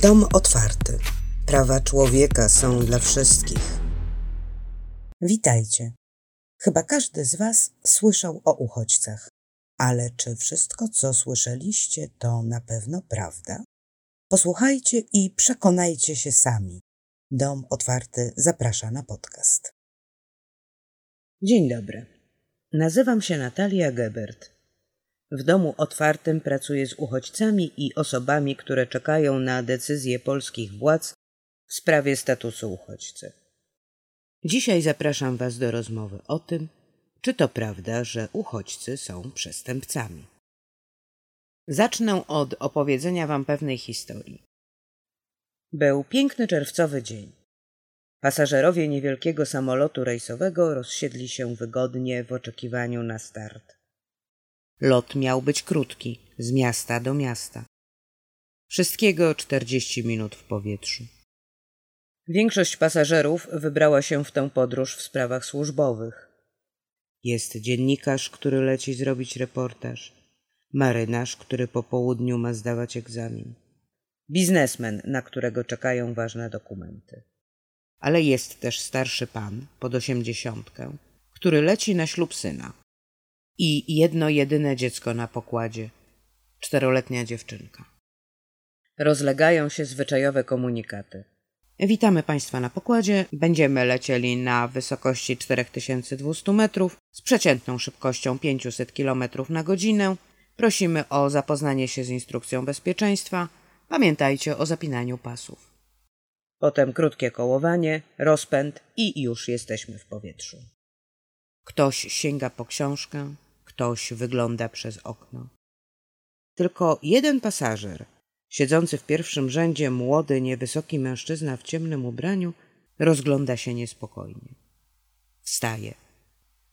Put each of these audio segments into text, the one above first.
Dom otwarty. Prawa człowieka są dla wszystkich. Witajcie. Chyba każdy z Was słyszał o uchodźcach. Ale czy wszystko, co słyszeliście, to na pewno prawda? Posłuchajcie i przekonajcie się sami. Dom otwarty zaprasza na podcast. Dzień dobry. Nazywam się Natalia Gebert. W domu otwartym pracuję z uchodźcami i osobami, które czekają na decyzje polskich władz w sprawie statusu uchodźcy. Dzisiaj zapraszam Was do rozmowy o tym, czy to prawda, że uchodźcy są przestępcami. Zacznę od opowiedzenia Wam pewnej historii. Był piękny czerwcowy dzień. Pasażerowie niewielkiego samolotu rejsowego rozsiedli się wygodnie w oczekiwaniu na start. Lot miał być krótki, z miasta do miasta. Wszystkiego czterdzieści minut w powietrzu. Większość pasażerów wybrała się w tę podróż w sprawach służbowych. Jest dziennikarz, który leci zrobić reportaż, marynarz, który po południu ma zdawać egzamin, biznesmen, na którego czekają ważne dokumenty. Ale jest też starszy pan, pod osiemdziesiątkę, który leci na ślub syna i jedno jedyne dziecko na pokładzie czteroletnia dziewczynka. Rozlegają się zwyczajowe komunikaty. Witamy Państwa na pokładzie. Będziemy lecieli na wysokości 4200 metrów z przeciętną szybkością 500 km na godzinę. Prosimy o zapoznanie się z instrukcją bezpieczeństwa. Pamiętajcie o zapinaniu pasów. Potem krótkie kołowanie, rozpęd i już jesteśmy w powietrzu. Ktoś sięga po książkę, ktoś wygląda przez okno. Tylko jeden pasażer, siedzący w pierwszym rzędzie młody, niewysoki mężczyzna w ciemnym ubraniu, rozgląda się niespokojnie. Wstaje.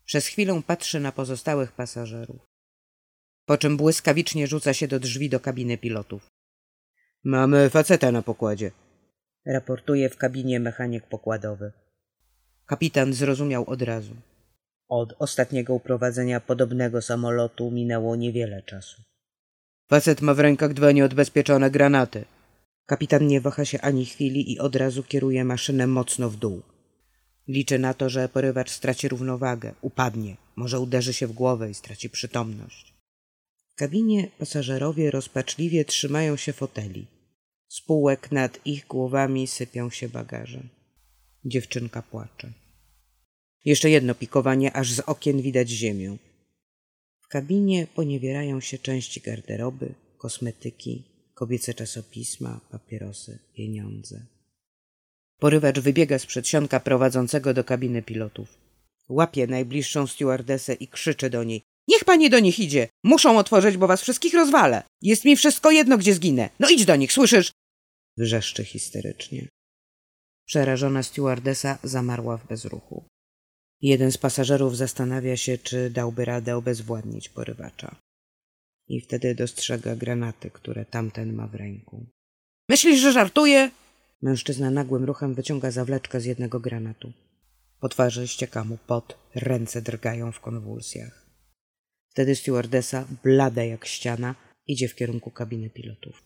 Przez chwilę patrzy na pozostałych pasażerów. Po czym błyskawicznie rzuca się do drzwi do kabiny pilotów. Mamy faceta na pokładzie, raportuje w kabinie mechanik pokładowy. Kapitan zrozumiał od razu. Od ostatniego uprowadzenia podobnego samolotu minęło niewiele czasu. Facet ma w rękach dwa nieodbezpieczone granaty. Kapitan nie waha się ani chwili i od razu kieruje maszynę mocno w dół. Liczy na to, że porywacz straci równowagę, upadnie, może uderzy się w głowę i straci przytomność. W kabinie pasażerowie rozpaczliwie trzymają się foteli. Z półek nad ich głowami sypią się bagaże. Dziewczynka płacze. Jeszcze jedno pikowanie, aż z okien widać ziemię. W kabinie poniewierają się części garderoby, kosmetyki, kobiece czasopisma, papierosy, pieniądze. Porywacz wybiega z przedsionka prowadzącego do kabiny pilotów. Łapie najbliższą stewardesę i krzyczy do niej. Niech pani do nich idzie! Muszą otworzyć, bo was wszystkich rozwalę! Jest mi wszystko jedno, gdzie zginę! No idź do nich, słyszysz? Wrzeszczy histerycznie. Przerażona stewardesa zamarła w bezruchu. Jeden z pasażerów zastanawia się, czy dałby radę obezwładnić porywacza. I wtedy dostrzega granaty, które tamten ma w ręku. Myślisz, że żartuje? Mężczyzna nagłym ruchem wyciąga zawleczkę z jednego granatu. Po twarzy ścieka mu pot, ręce drgają w konwulsjach. Wtedy stewardesa, blada jak ściana, idzie w kierunku kabiny pilotów.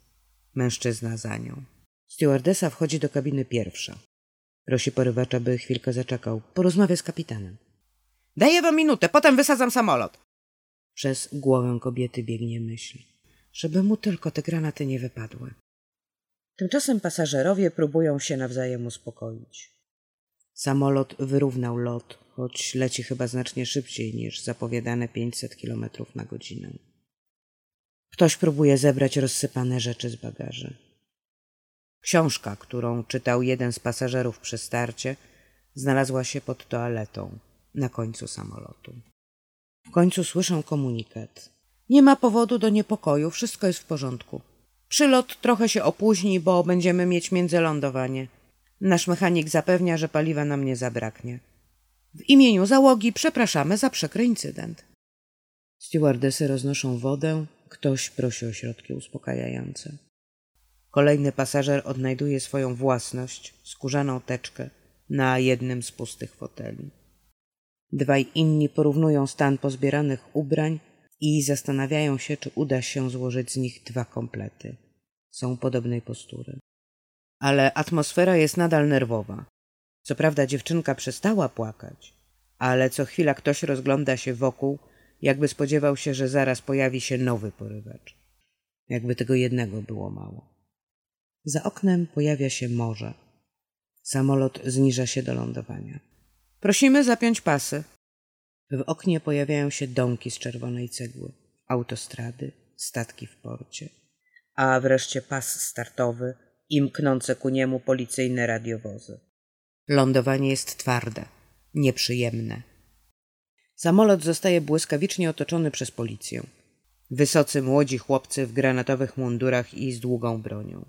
Mężczyzna za nią. Stewardesa wchodzi do kabiny pierwsza. Prosi porywacza, by chwilkę zaczekał. Porozmawia z kapitanem. Daję wam minutę, potem wysadzam samolot. Przez głowę kobiety biegnie myśl, żeby mu tylko te granaty nie wypadły. Tymczasem pasażerowie próbują się nawzajem uspokoić. Samolot wyrównał lot, choć leci chyba znacznie szybciej niż zapowiadane 500 km na godzinę. Ktoś próbuje zebrać rozsypane rzeczy z bagaży. Książka, którą czytał jeden z pasażerów przy starcie, znalazła się pod toaletą na końcu samolotu. W końcu słyszę komunikat. Nie ma powodu do niepokoju, wszystko jest w porządku. Przylot trochę się opóźni, bo będziemy mieć międzylądowanie. Nasz mechanik zapewnia, że paliwa nam nie zabraknie. W imieniu załogi przepraszamy za przykry incydent. Stewardesy roznoszą wodę, ktoś prosi o środki uspokajające. Kolejny pasażer odnajduje swoją własność, skórzaną teczkę, na jednym z pustych foteli. Dwaj inni porównują stan pozbieranych ubrań i zastanawiają się, czy uda się złożyć z nich dwa komplety. Są podobnej postury. ale atmosfera jest nadal nerwowa. Co prawda dziewczynka przestała płakać, ale co chwila ktoś rozgląda się wokół, jakby spodziewał się, że zaraz pojawi się nowy porywacz. Jakby tego jednego było mało. Za oknem pojawia się morze. Samolot zniża się do lądowania. Prosimy zapiąć pasy. W oknie pojawiają się domki z czerwonej cegły, autostrady, statki w porcie, a wreszcie pas startowy i mknące ku niemu policyjne radiowozy. Lądowanie jest twarde, nieprzyjemne. Samolot zostaje błyskawicznie otoczony przez policję. Wysocy młodzi chłopcy w granatowych mundurach i z długą bronią.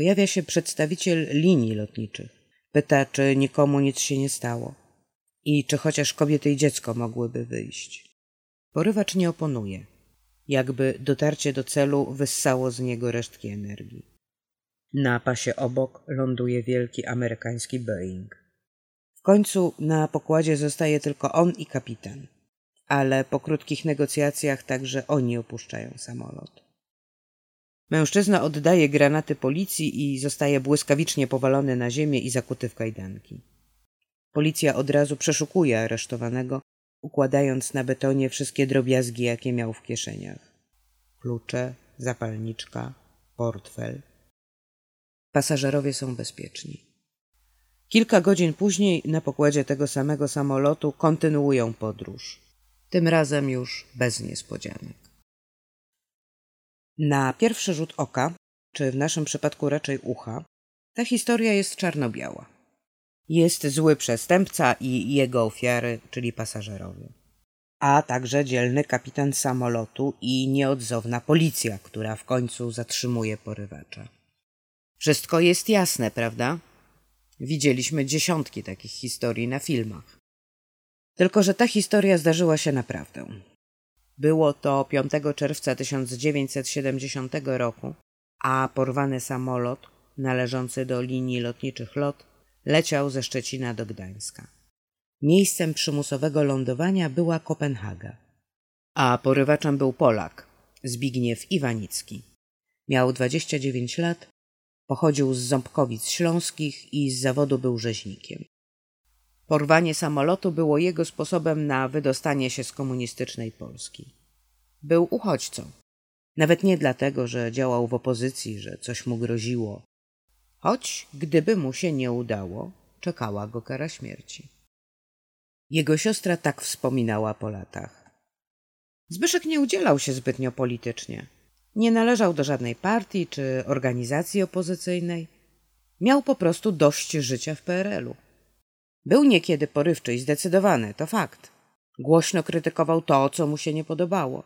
Pojawia się przedstawiciel linii lotniczych. Pyta, czy nikomu nic się nie stało i czy chociaż kobiety i dziecko mogłyby wyjść. Porywacz nie oponuje, jakby dotarcie do celu wyssało z niego resztki energii. Na pasie obok ląduje wielki amerykański Boeing. W końcu na pokładzie zostaje tylko on i kapitan, ale po krótkich negocjacjach także oni opuszczają samolot. Mężczyzna oddaje granaty policji i zostaje błyskawicznie powalony na ziemię i zakuty w kajdanki. Policja od razu przeszukuje aresztowanego, układając na betonie wszystkie drobiazgi, jakie miał w kieszeniach. Klucze, zapalniczka, portfel. Pasażerowie są bezpieczni. Kilka godzin później na pokładzie tego samego samolotu kontynuują podróż. Tym razem już bez niespodzianek. Na pierwszy rzut oka, czy w naszym przypadku raczej ucha, ta historia jest czarno-biała. Jest zły przestępca i jego ofiary, czyli pasażerowie. A także dzielny kapitan samolotu i nieodzowna policja, która w końcu zatrzymuje porywacza. Wszystko jest jasne, prawda? Widzieliśmy dziesiątki takich historii na filmach. Tylko, że ta historia zdarzyła się naprawdę. Było to 5 czerwca 1970 roku, a porwany samolot należący do linii lotniczych LOT leciał ze Szczecina do Gdańska. Miejscem przymusowego lądowania była Kopenhaga, a porywaczem był Polak, Zbigniew Iwanicki. Miał 29 lat, pochodził z Ząbkowic Śląskich i z zawodu był rzeźnikiem. Porwanie samolotu było jego sposobem na wydostanie się z komunistycznej Polski. Był uchodźcą. Nawet nie dlatego, że działał w opozycji, że coś mu groziło. Choć gdyby mu się nie udało, czekała go kara śmierci. Jego siostra tak wspominała po latach. Zbyszek nie udzielał się zbytnio politycznie. Nie należał do żadnej partii czy organizacji opozycyjnej. Miał po prostu dość życia w PRL-u. Był niekiedy porywczy i zdecydowany, to fakt. Głośno krytykował to, co mu się nie podobało.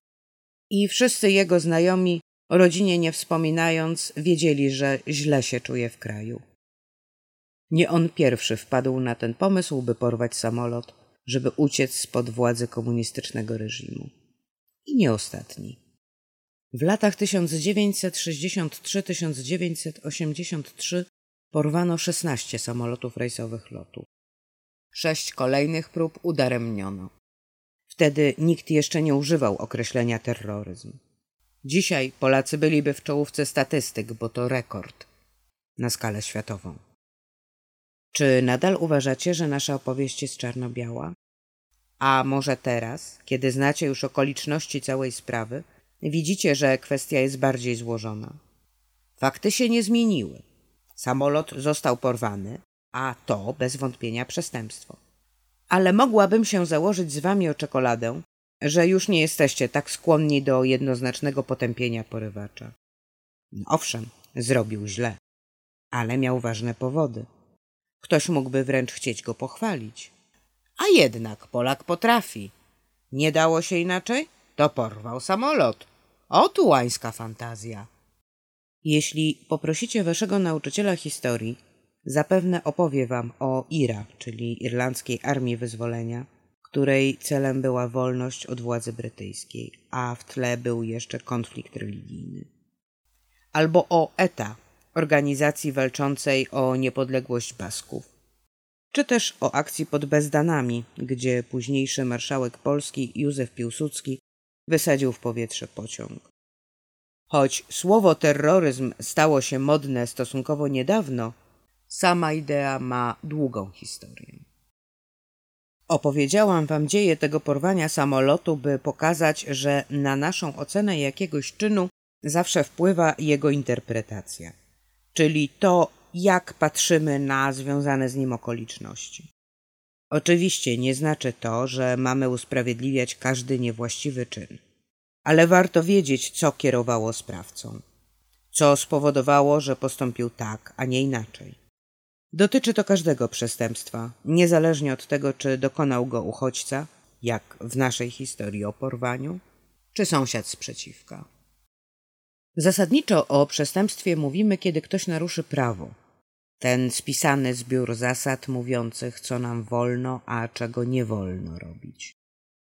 I wszyscy jego znajomi, o rodzinie nie wspominając, wiedzieli, że źle się czuje w kraju. Nie on pierwszy wpadł na ten pomysł, by porwać samolot, żeby uciec spod władzy komunistycznego reżimu. I nie ostatni. W latach 1963-1983 porwano 16 samolotów rejsowych lotu. Sześć kolejnych prób udaremniono. Wtedy nikt jeszcze nie używał określenia terroryzm. Dzisiaj Polacy byliby w czołówce statystyk, bo to rekord na skalę światową. Czy nadal uważacie, że nasza opowieść jest czarno-biała? A może teraz, kiedy znacie już okoliczności całej sprawy, widzicie, że kwestia jest bardziej złożona? Fakty się nie zmieniły. Samolot został porwany, a to bez wątpienia przestępstwo. Ale mogłabym się założyć z wami o czekoladę, że już nie jesteście tak skłonni do jednoznacznego potępienia porywacza. No owszem, zrobił źle, ale miał ważne powody. Ktoś mógłby wręcz chcieć go pochwalić. A jednak Polak potrafi. Nie dało się inaczej? To porwał samolot. O tu łańska fantazja. Jeśli poprosicie waszego nauczyciela historii, zapewne opowie wam o IRA, czyli Irlandzkiej Armii Wyzwolenia, której celem była wolność od władzy brytyjskiej, a w tle był jeszcze konflikt religijny. Albo o ETA, organizacji walczącej o niepodległość Basków. Czy też o akcji pod Bezdanami, gdzie późniejszy marszałek Polski Józef Piłsudski wysadził w powietrze pociąg. Choć słowo terroryzm stało się modne stosunkowo niedawno, sama idea ma długą historię. Opowiedziałam wam dzieje tego porwania samolotu, by pokazać, że na naszą ocenę jakiegoś czynu zawsze wpływa jego interpretacja, czyli to, jak patrzymy na związane z nim okoliczności. Oczywiście nie znaczy to, że mamy usprawiedliwiać każdy niewłaściwy czyn, ale warto wiedzieć, co kierowało sprawcą, co spowodowało, że postąpił tak, a nie inaczej. Dotyczy to każdego przestępstwa, niezależnie od tego, czy dokonał go uchodźca, jak w naszej historii o porwaniu, czy sąsiad sprzeciwka. Zasadniczo o przestępstwie mówimy, kiedy ktoś naruszy prawo. Ten spisany zbiór zasad mówiących, co nam wolno, a czego nie wolno robić.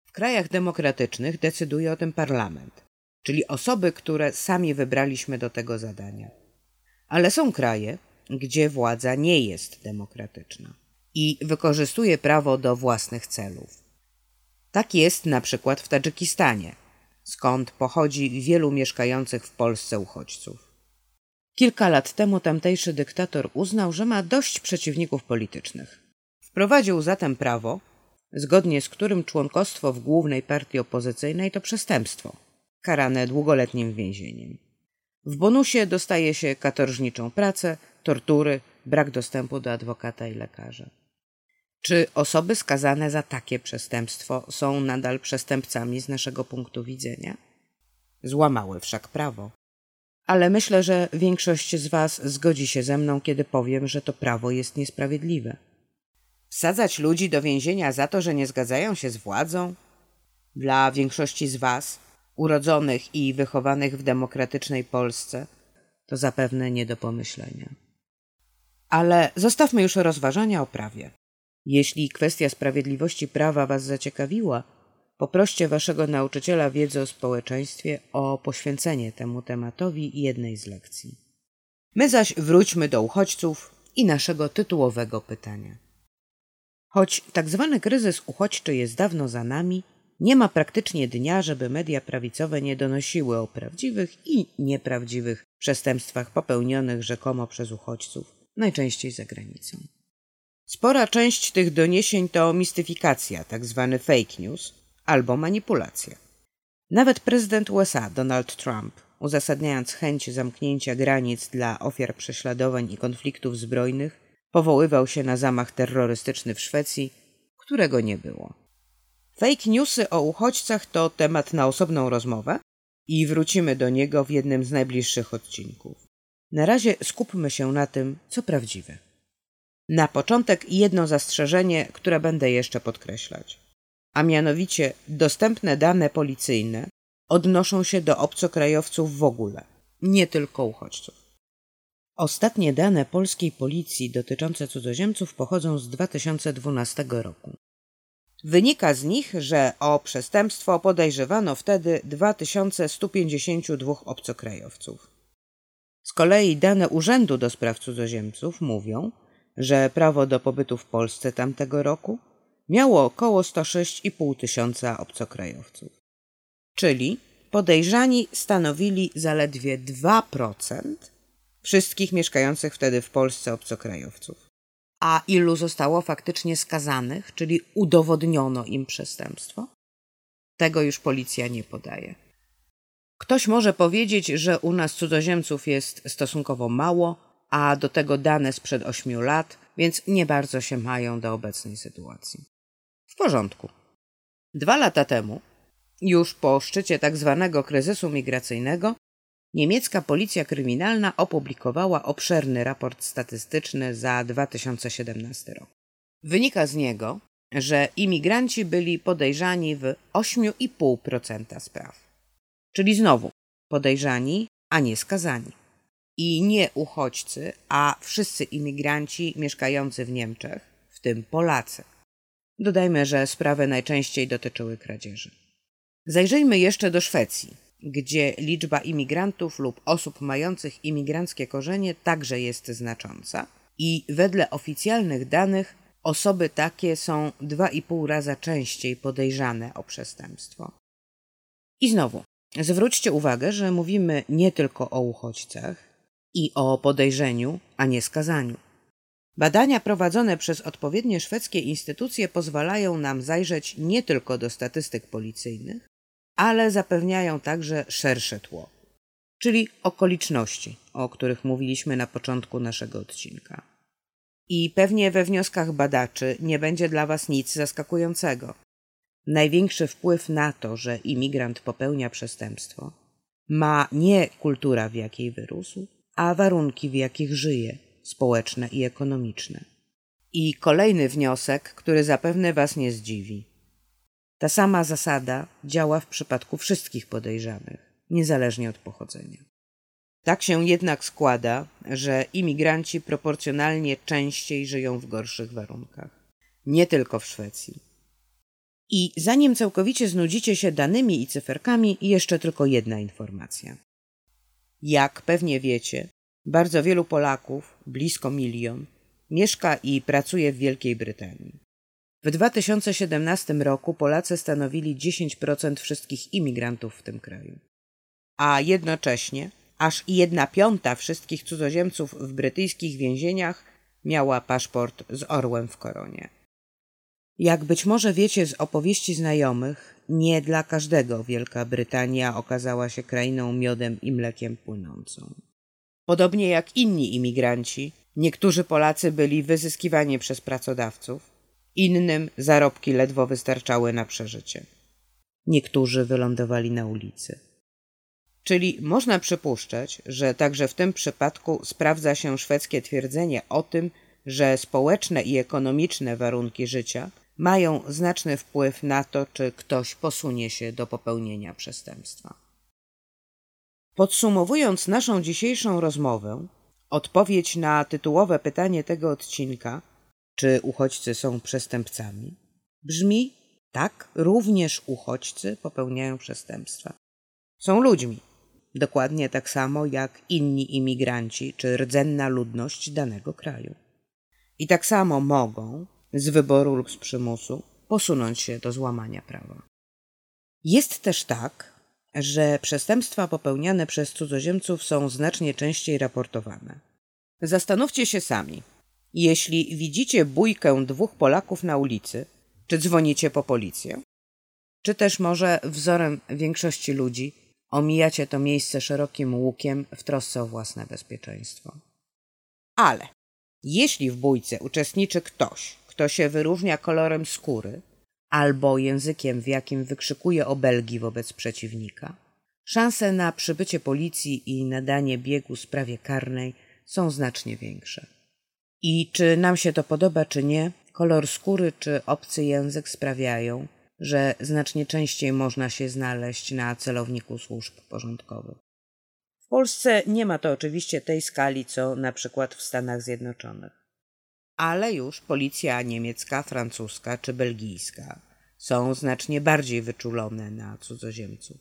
W krajach demokratycznych decyduje o tym parlament, czyli osoby, które sami wybraliśmy do tego zadania. Ale są kraje, gdzie władza nie jest demokratyczna i wykorzystuje prawo do własnych celów. Tak jest na przykład w Tadżykistanie, skąd pochodzi wielu mieszkających w Polsce uchodźców. Kilka lat temu tamtejszy dyktator uznał, że ma dość przeciwników politycznych. Wprowadził zatem prawo, zgodnie z którym członkostwo w głównej partii opozycyjnej to przestępstwo, karane długoletnim więzieniem. W bonusie dostaje się katorżniczą pracę, tortury, brak dostępu do adwokata i lekarza. Czy osoby skazane za takie przestępstwo są nadal przestępcami z naszego punktu widzenia? Złamały wszak prawo. Ale myślę, że większość z Was zgodzi się ze mną, kiedy powiem, że to prawo jest niesprawiedliwe. Wsadzać ludzi do więzienia za to, że nie zgadzają się z władzą? Dla większości z Was, urodzonych i wychowanych w demokratycznej Polsce, to zapewne nie do pomyślenia. Ale zostawmy już rozważania o prawie. Jeśli kwestia sprawiedliwości prawa Was zaciekawiła, poproście Waszego nauczyciela wiedzy o społeczeństwie o poświęcenie temu tematowi jednej z lekcji. My zaś wróćmy do uchodźców i naszego tytułowego pytania. Choć tak zwany kryzys uchodźczy jest dawno za nami, nie ma praktycznie dnia, żeby media prawicowe nie donosiły o prawdziwych i nieprawdziwych przestępstwach popełnionych rzekomo przez uchodźców, najczęściej za granicą. Spora część tych doniesień to mistyfikacja, tak zwany fake news, albo manipulacja. Nawet prezydent USA Donald Trump, uzasadniając chęć zamknięcia granic dla ofiar prześladowań i konfliktów zbrojnych, powoływał się na zamach terrorystyczny w Szwecji, którego nie było. Fake newsy o uchodźcach to temat na osobną rozmowę i wrócimy do niego w jednym z najbliższych odcinków. Na razie skupmy się na tym, co prawdziwe. Na początek jedno zastrzeżenie, które będę jeszcze podkreślać. A mianowicie dostępne dane policyjne odnoszą się do obcokrajowców w ogóle, nie tylko uchodźców. Ostatnie dane polskiej policji dotyczące cudzoziemców pochodzą z 2012 roku. Wynika z nich, że o przestępstwo podejrzewano wtedy 2152 obcokrajowców. Z kolei dane Urzędu do Spraw Cudzoziemców mówią, że prawo do pobytu w Polsce tamtego roku miało około 106,5 tysiąca obcokrajowców. Czyli podejrzani stanowili zaledwie 2% wszystkich mieszkających wtedy w Polsce obcokrajowców. A ilu zostało faktycznie skazanych, czyli udowodniono im przestępstwo? Tego już policja nie podaje. Ktoś może powiedzieć, że u nas cudzoziemców jest stosunkowo mało, a do tego dane sprzed ośmiu lat, więc nie bardzo się mają do obecnej sytuacji. W porządku. Dwa lata temu, już po szczycie tak zwanego kryzysu migracyjnego, niemiecka policja kryminalna opublikowała obszerny raport statystyczny za 2017 rok. Wynika z niego, że imigranci byli podejrzani w 8,5% spraw. Czyli znowu podejrzani, a nie skazani. I nie uchodźcy, a wszyscy imigranci mieszkający w Niemczech, w tym Polacy. Dodajmy, że sprawy najczęściej dotyczyły kradzieży. Zajrzyjmy jeszcze do Szwecji, gdzie liczba imigrantów lub osób mających imigranckie korzenie także jest znacząca i wedle oficjalnych danych osoby takie są 2,5 raza częściej podejrzane o przestępstwo. I znowu, Zwróćcie uwagę, że mówimy nie tylko o uchodźcach i o podejrzeniu, a nie skazaniu. Badania prowadzone przez odpowiednie szwedzkie instytucje pozwalają nam zajrzeć nie tylko do statystyk policyjnych, ale zapewniają także szersze tło, czyli okoliczności, o których mówiliśmy na początku naszego odcinka. I pewnie we wnioskach badaczy nie będzie dla Was nic zaskakującego. Największy wpływ na to, że imigrant popełnia przestępstwo, ma nie kultura, w jakiej wyrósł, a warunki, w jakich żyje, społeczne i ekonomiczne. I kolejny wniosek, który zapewne Was nie zdziwi. Ta sama zasada działa w przypadku wszystkich podejrzanych, niezależnie od pochodzenia. Tak się jednak składa, że imigranci proporcjonalnie częściej żyją w gorszych warunkach. Nie tylko w Szwecji. I zanim całkowicie znudzicie się danymi i cyferkami, jeszcze tylko jedna informacja. Jak pewnie wiecie, bardzo wielu Polaków, blisko milion, mieszka i pracuje w Wielkiej Brytanii. W 2017 roku Polacy stanowili 10% wszystkich imigrantów w tym kraju. A jednocześnie aż jedna piąta wszystkich cudzoziemców w brytyjskich więzieniach miała paszport z orłem w koronie. Jak być może wiecie z opowieści znajomych, nie dla każdego Wielka Brytania okazała się krainą miodem i mlekiem płynącą. Podobnie jak inni imigranci, niektórzy Polacy byli wyzyskiwani przez pracodawców, innym zarobki ledwo wystarczały na przeżycie. Niektórzy wylądowali na ulicy. Czyli można przypuszczać, że także w tym przypadku sprawdza się szwedzkie twierdzenie o tym, że społeczne i ekonomiczne warunki życia mają znaczny wpływ na to, czy ktoś posunie się do popełnienia przestępstwa. Podsumowując naszą dzisiejszą rozmowę, odpowiedź na tytułowe pytanie tego odcinka, czy uchodźcy są przestępcami, brzmi tak, również uchodźcy popełniają przestępstwa. Są ludźmi, dokładnie tak samo jak inni imigranci czy rdzenna ludność danego kraju. I tak samo mogą, z wyboru lub z przymusu, posunąć się do złamania prawa. Jest też tak, że przestępstwa popełniane przez cudzoziemców są znacznie częściej raportowane. Zastanówcie się sami. Jeśli widzicie bójkę dwóch Polaków na ulicy, czy dzwonicie po policję? Czy też może wzorem większości ludzi omijacie to miejsce szerokim łukiem w trosce o własne bezpieczeństwo? Ale jeśli w bójce uczestniczy ktoś, kto się wyróżnia kolorem skóry, albo językiem, w jakim wykrzykuje obelgi wobec przeciwnika, szanse na przybycie policji i nadanie biegu sprawie karnej są znacznie większe. I czy nam się to podoba, czy nie, kolor skóry czy obcy język sprawiają, że znacznie częściej można się znaleźć na celowniku służb porządkowych. W Polsce nie ma to oczywiście tej skali, co na przykład w Stanach Zjednoczonych ale już policja niemiecka, francuska czy belgijska są znacznie bardziej wyczulone na cudzoziemców.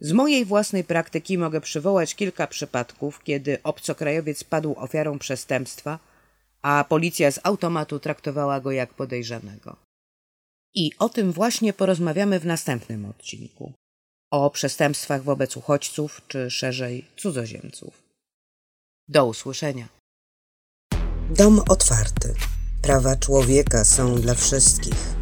Z mojej własnej praktyki mogę przywołać kilka przypadków, kiedy obcokrajowiec padł ofiarą przestępstwa, a policja z automatu traktowała go jak podejrzanego. I o tym właśnie porozmawiamy w następnym odcinku. O przestępstwach wobec uchodźców, czy szerzej cudzoziemców. Do usłyszenia. Dom otwarty. Prawa człowieka są dla wszystkich.